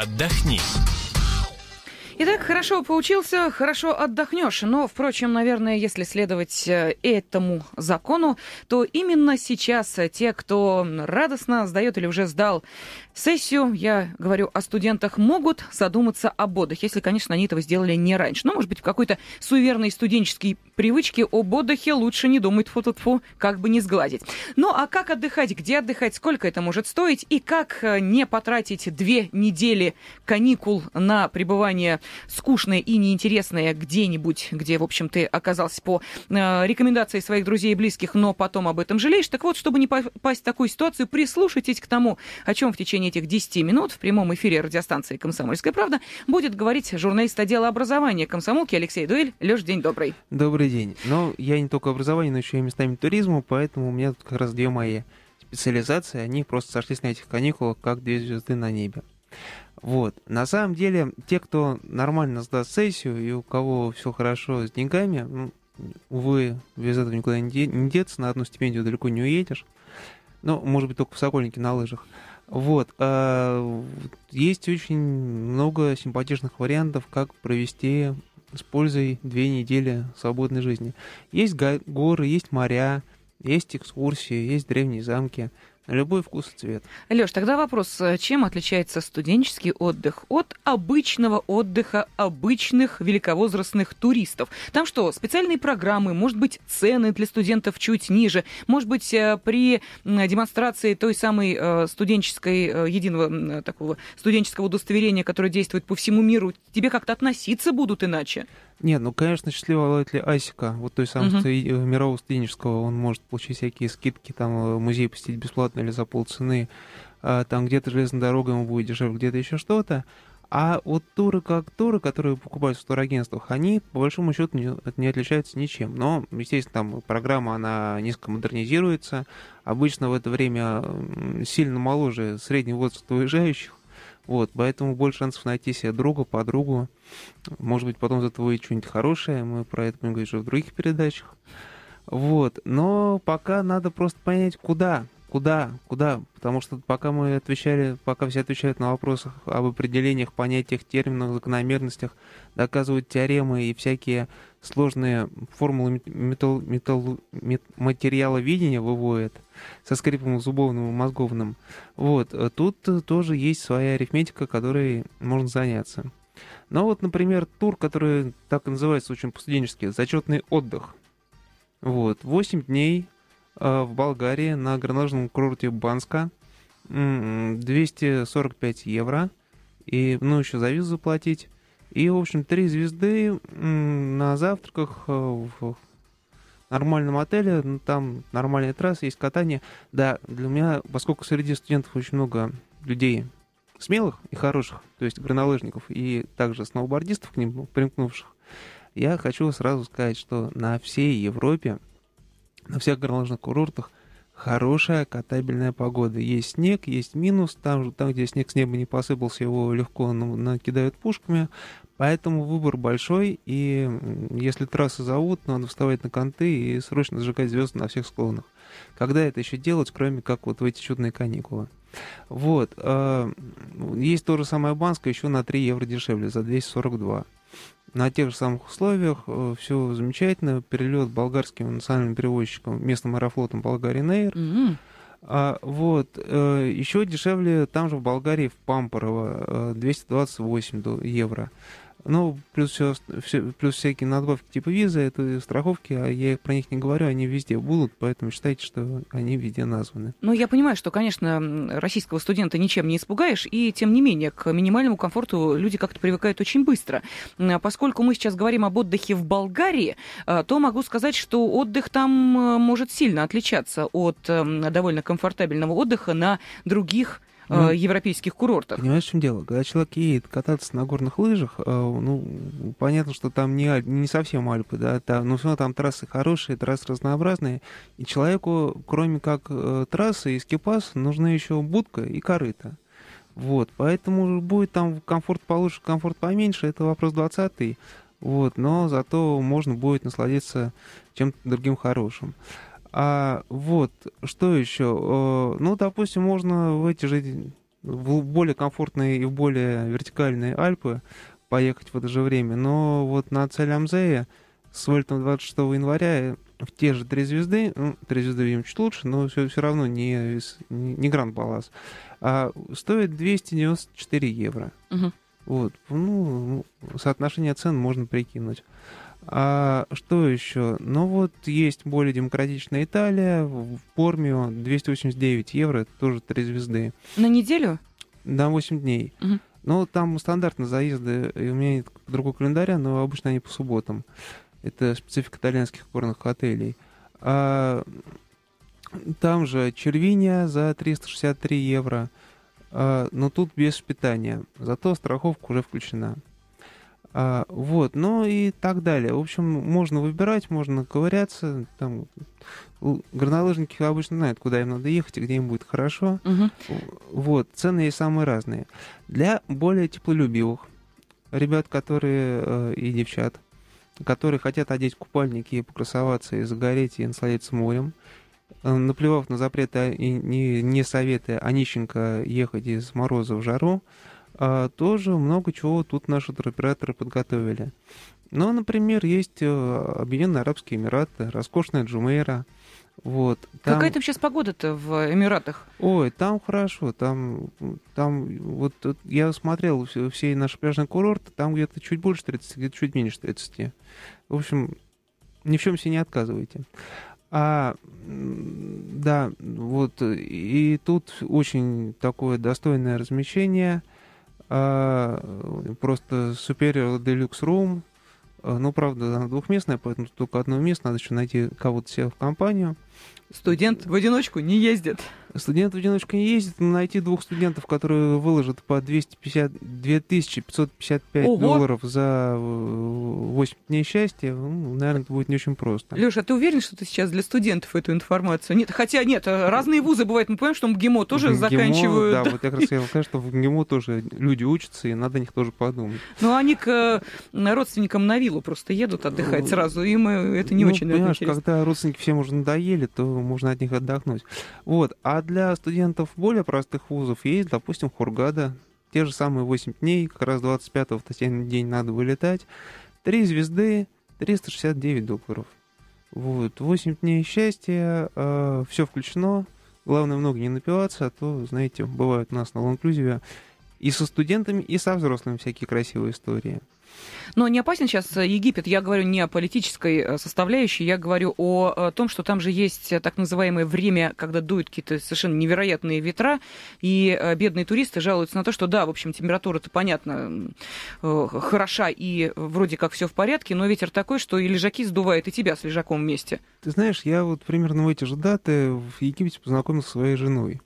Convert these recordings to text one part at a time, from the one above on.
отдохни. Итак, хорошо поучился, хорошо отдохнешь. Но, впрочем, наверное, если следовать э, этому закону, то именно сейчас те, кто радостно сдает или уже сдал сессию, я говорю о студентах, могут задуматься об отдыхе, если, конечно, они этого сделали не раньше. Но, может быть, в какой-то суеверной студенческой привычке об отдыхе лучше не думать, -фу -фу, как бы не сгладить. Ну, а как отдыхать, где отдыхать, сколько это может стоить, и как э, не потратить две недели каникул на пребывание скучное и неинтересное где-нибудь, где, в общем, ты оказался по э, рекомендации своих друзей и близких, но потом об этом жалеешь. Так вот, чтобы не попасть в такую ситуацию, прислушайтесь к тому, о чем в течение этих 10 минут в прямом эфире радиостанции «Комсомольская правда» будет говорить журналист отдела образования комсомолки Алексей Дуэль. Леш, день добрый. Добрый день. Но я не только образование, но еще и местами туризма, поэтому у меня тут как раз две мои специализации, они просто сошлись на этих каникулах, как две звезды на небе. Вот. На самом деле, те, кто нормально сдаст сессию и у кого все хорошо с деньгами, ну, увы, без этого никуда не, де- не деться, на одну стипендию далеко не уедешь. Ну, может быть, только в Сокольнике на лыжах. Вот. А, есть очень много симпатичных вариантов, как провести с пользой две недели свободной жизни. Есть горы, есть моря, есть экскурсии, есть древние замки любой вкус и цвет. Леш, тогда вопрос, э, чем отличается студенческий отдых от обычного отдыха обычных великовозрастных туристов? Там что, специальные программы, может быть, цены для студентов чуть ниже, может быть, э, при демонстрации той самой э, студенческой, единого такого студенческого удостоверения, которое действует по всему миру, тебе как-то относиться будут иначе? Нет, ну, конечно, счастливый обладатель Асика, вот той самой uh-huh. мирового студенческого, он может получить всякие скидки, там, музей посетить бесплатно или за полцены, а, там где-то железная дорога ему будет дешевле, где-то еще что-то. А вот туры как туры, которые покупаются в турагентствах, они, по большому счету, не, не отличаются ничем. Но, естественно, там программа, она низко модернизируется. Обычно в это время сильно моложе средний возраст уезжающих. Вот, поэтому больше шансов найти себе друга, подругу. Может быть, потом за и что-нибудь хорошее. Мы про это будем говорить уже в других передачах. Вот, но пока надо просто понять, куда куда, куда, потому что пока мы отвечали, пока все отвечают на вопросы об определениях, понятиях, терминах, закономерностях, доказывают теоремы и всякие сложные формулы металл, металл, мет, материала видения выводят со скрипом зубовным и мозговным. Вот, тут тоже есть своя арифметика, которой можно заняться. Но вот, например, тур, который так и называется очень по-студенчески, зачетный отдых. Вот, 8 дней Э, в Болгарии на горнолыжном курорте Банска 245 евро. И, ну, еще за визу заплатить. И, в общем, три звезды на завтраках э, в нормальном отеле, ну, там нормальная трасса, есть катание. Да, для меня, поскольку среди студентов очень много людей смелых и хороших, то есть горнолыжников, и также сноубордистов к ним примкнувших, я хочу сразу сказать, что на всей Европе на всех горнолыжных курортах хорошая катабельная погода. Есть снег, есть минус, там, там где снег с неба не посыпался, его легко накидают пушками, поэтому выбор большой, и если трассы зовут, надо вставать на конты и срочно зажигать звезды на всех склонах. Когда это еще делать, кроме как вот в эти чудные каникулы? Вот. Э, есть то же самое Банское, еще на 3 евро дешевле, за 242 на тех же самых условиях, э, все замечательно, перелет болгарским национальным перевозчиком, местным аэрофлотом Болгарин Эйр. Mm-hmm. А, вот, э, еще дешевле там же в Болгарии, в Пампорово, э, 228 евро. Ну, плюс, все, все, плюс всякие надбавки типа визы, это страховки, а я про них не говорю, они везде будут, поэтому считайте, что они везде названы. Ну, я понимаю, что, конечно, российского студента ничем не испугаешь, и тем не менее, к минимальному комфорту люди как-то привыкают очень быстро. Поскольку мы сейчас говорим об отдыхе в Болгарии, э, то могу сказать, что отдых там э, может сильно отличаться от эм, довольно комфортабельного отдыха на других ну, э, европейских курортах. Понимаешь, в чем дело? Когда человек едет кататься на горных лыжах, э, ну, понятно, что там не, не совсем Альпы, да, там, но все равно там трассы хорошие, трассы разнообразные, и человеку, кроме как э, трассы и скипас, нужны еще будка и корыто. Вот, поэтому будет там комфорт получше, комфорт поменьше, это вопрос 20 вот, но зато можно будет насладиться чем-то другим хорошим. А вот, что еще? Ну, допустим, можно в эти же в более комфортные и в более вертикальные Альпы поехать в это же время. Но вот на цель Амзея с вылетом 26 января в те же три звезды, ну, три звезды, видимо, чуть лучше, но все, все равно не, не, не Гранд Палас, а стоит 294 евро. Мгм. Вот, ну, соотношение цен можно прикинуть. А что еще? Ну вот есть более демократичная Италия, в Пормио 289 евро, это тоже три звезды. На неделю? На 8 дней. Мгм. Ну, там стандартно заезды, и у меня нет другого календаря, но обычно они по субботам. Это специфика итальянских горных отелей. А, там же Червиния за 363 евро, а, но тут без питания. Зато страховка уже включена. А, вот, ну и так далее. В общем, можно выбирать, можно ковыряться. Там, горнолыжники обычно знают, куда им надо ехать и где им будет хорошо. Мгм. Вот, цены есть самые разные. Для более теплолюбивых ребят, которые э, и девчат, которые хотят одеть купальники и покрасоваться, и загореть, и насладиться морем, э, наплевав на запреты а, и не, не советы, а нищенко ехать из мороза в жару, а, тоже много чего тут наши туроператоры подготовили. Ну, например, есть э, Объединенные Арабские Эмираты, роскошная Джумейра. Вот, там- Какая там сейчас погода-то в Эмиратах? Ой, там хорошо, там, там вот я смотрел все, все наши пляжные курорты, там где-то чуть больше 30, где-то чуть меньше 30. В общем, ни в чем себе не отказывайте. А, да, вот, и тут очень такое достойное размещение, а, просто Superior Deluxe Room, А, ну, правда, она двухместная, поэтому только одно место, надо еще найти кого-то себе в компанию. Студент в одиночку не ездит. Студент в одиночку не ездит, но найти двух студентов, которые выложат по 250, 2555 Ого! долларов за 8 дней счастья, ну, наверное, это будет не очень просто. Леша, а ты уверен, что ты сейчас для студентов эту информацию? Нет, хотя нет, э, разные вузы бывают. Мы понимаем, что МГИМО тоже МГИМО, заканчивают. Да, вот я как раз хотел сказать, что в МГИМО тоже люди учатся, и надо о них тоже подумать. Но они к э, родственникам на виллу просто едут отдыхать сразу. Им э, это не Ну, очень, наверное, понимаешь, интересно. когда родственники всем уже надоели, то можно от них отдохнуть. Вот. А для студентов более простых вузов есть, допустим, Хургада. Те же самые 8 дней, как раз 25-го в татьянин день надо вылетать. Три звезды, 369 долларов. Вот. 8 дней счастья, все включено. Главное, много не напиваться, а то, знаете, бывают у нас на лонг-инклюзиве и со студентами, и со взрослыми всякие красивые истории. Но не опасен сейчас э, Египет. Я говорю не о политической э, составляющей, я говорю о, э, том, что там же есть так называемое время, когда дуют какие-то совершенно невероятные ветра, и бедные туристы жалуются на то, что да, в общем, температура-то, понятно, хороша и вроде как все в порядке, но ветер такой, что и лежаки сдувает, и тебя с лежаком вместе. Ты знаешь, я вот примерно в эти же даты в Египте познакомился со своей женой.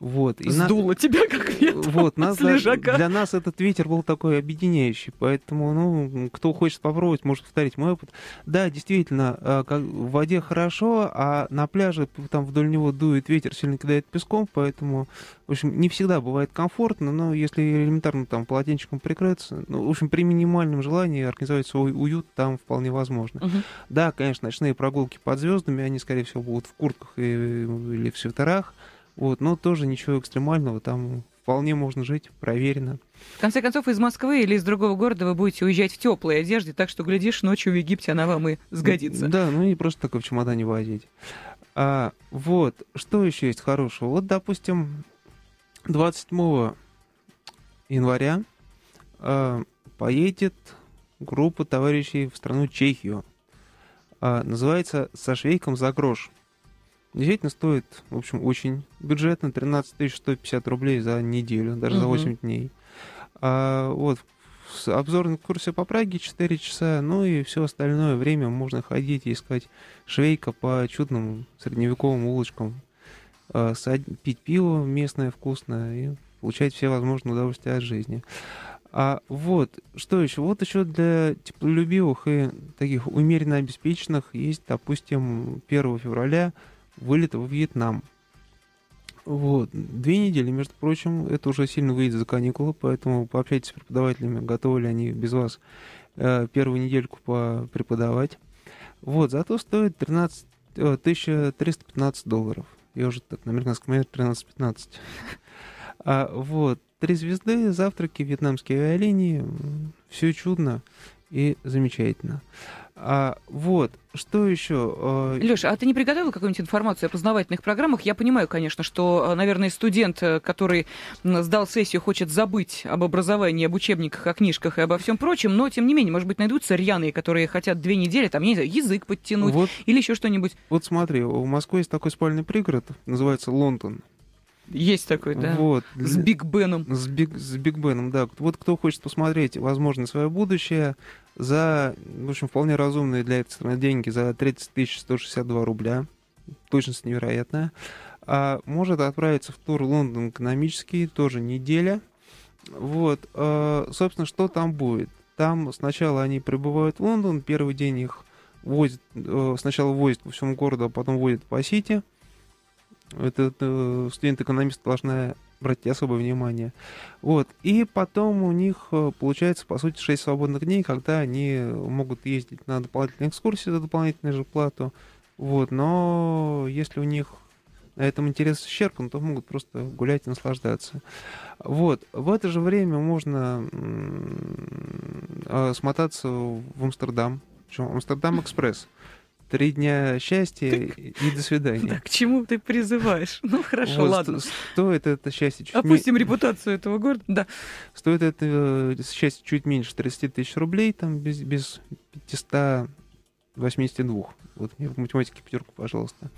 Вот. И на- Сдуло тебя как ветром Вот, нас, с лежака. для нас этот ветер был такой объединяющий, поэтому, ну, кто хочет попробовать, может повторить мой опыт. Да, действительно, а, как- в воде хорошо, а на пляже там вдоль него дует ветер, сильно кидает песком, поэтому, в общем, не всегда бывает комфортно, но если элементарно там полотенчиком прикрыться, ну, в общем, при минимальном желании организовать свой уют там вполне возможно. Мгм. Да, конечно, ночные прогулки под звездами, они, скорее всего, будут в куртках и- или в свитерах, вот, но тоже ничего экстремального, там вполне можно жить, проверено. В конце концов, из Москвы или из другого города вы будете уезжать в теплой одежде, так что, глядишь, ночью в Египте она вам и сгодится. Да, ну и просто такой в чемодане возить. А, вот, что еще есть хорошего? Вот, допустим, 27 января а, поедет группа товарищей в страну Чехию. А, называется «Со швейком за грош». Действительно стоит, в общем, очень бюджетно, 13 150 рублей за неделю, даже за Мгм. 8 дней. А, вот, с- обзорный курсе по Праге 4 часа, ну и все остальное время можно ходить и искать швейка по чудным средневековым улочкам, а, сад- пить пиво местное вкусное и получать все возможные удовольствия от жизни. А вот, что еще? Вот еще для теплолюбивых и таких умеренно обеспеченных есть, допустим, 1 февраля вылет во Вьетнам. Вот. Две недели, между прочим, это уже сильно выйдет за каникулы, поэтому пообщайтесь с преподавателями, готовы ли они без вас э, первую недельку преподавать. Вот, зато стоит 13, э, 1315 долларов. Я уже так на американском манере 13-15. А, вот, три звезды, завтраки, вьетнамские авиалинии, все чудно и замечательно. А, вот, что еще? А, Леша, а ты не приготовил какую-нибудь информацию о познавательных программах? Я понимаю, конечно, что, а, наверное, студент, э, который сдал сессию, хочет забыть об образовании, об учебниках, о книжках и обо всем прочем, но, тем не менее, может быть, найдутся рьяные, которые хотят две недели, там, не знаю, язык подтянуть вот, или еще что-нибудь. Вот смотри, у Москвы есть такой спальный пригород, называется Лондон. Есть такой, да. Вот. С Биг Беном. С Биг, с Биг Беном, да. Вот кто хочет посмотреть, возможно, свое будущее за, в общем, вполне разумные для этой страны деньги, за 30 162 рубля, точность невероятная, а может отправиться в тур Лондон экономический, тоже неделя. Вот, а, собственно, что там будет? Там сначала они прибывают в Лондон, первый день их возят, э, сначала возят по всему городу, а потом возят по Сити. Это, это студент-экономист должна брать особое внимание. Вот. И потом у них э, получается, по сути, 6 свободных дней, когда они могут ездить на дополнительные экскурсии за дополнительную же плату. Вот. Но если у них на этом интерес исчерпан, то могут просто гулять и наслаждаться. Вот. В это же время можно э, смотаться в Амстердам, причем Амстердам Экспресс. Три дня счастья так, и до свидания. Да, к чему ты призываешь? Ну, хорошо, вот, ладно. Стоит это счастье чуть Опустим ми... репутацию этого города, да. Стоит это э, счастье чуть меньше 30 тысяч рублей, там, без, без 582. Вот мне в математике пятерку, пожалуйста.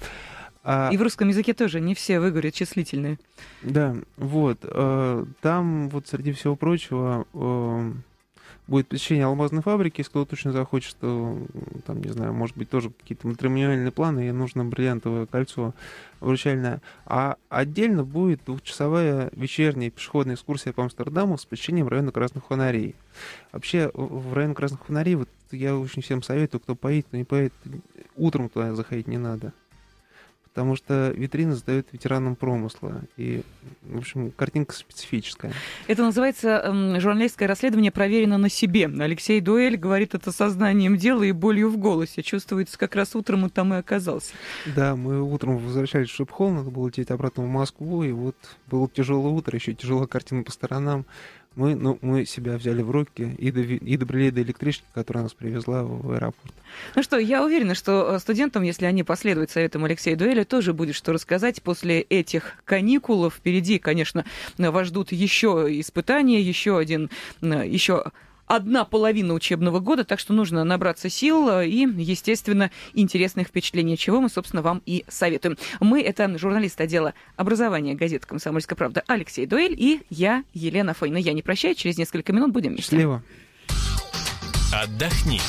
А... И в русском языке тоже не все выговорят числительные. Да, вот. Э, там вот среди всего прочего э, будет посещение алмазной фабрики, если кто-то точно захочет, то, там, не знаю, может быть, тоже какие-то матримониальные планы, и нужно бриллиантовое кольцо вручальное. А отдельно будет двухчасовая вечерняя пешеходная экскурсия по Амстердаму с посещением района Красных Фонарей. Вообще, в район Красных Фонарей, вот я очень всем советую, кто поедет, кто не поедет, утром туда заходить не надо потому что витрина сдает ветеранам промысла. И, в общем, картинка специфическая. Это называется э, журналистское расследование проверено на себе. Алексей Дуэль говорит это сознанием дела и болью в голосе. Чувствуется, как раз утром он там и оказался. Да, мы утром возвращались в Шипхол, надо было лететь обратно в Москву, и вот было тяжелое утро, еще тяжелая картина по сторонам мы, ну, мы себя взяли в руки и, до, и добрели до электрички, которая нас привезла в аэропорт. Ну что, я уверена, что э, студентам, если они последуют советам Алексея Дуэля, тоже будет что рассказать после этих каникул. Впереди, конечно, вас ждут еще испытания, еще один, э, еще одна половина учебного года, так что нужно набраться сил э, и, естественно, интересных впечатлений, чего мы, собственно, вам и советуем. Мы — это журналист отдела образования газеты «Комсомольская правда» Алексей Дуэль и я, Елена Фойна. Я не прощаюсь, через несколько минут будем вместе. Счастливо. Отдохни.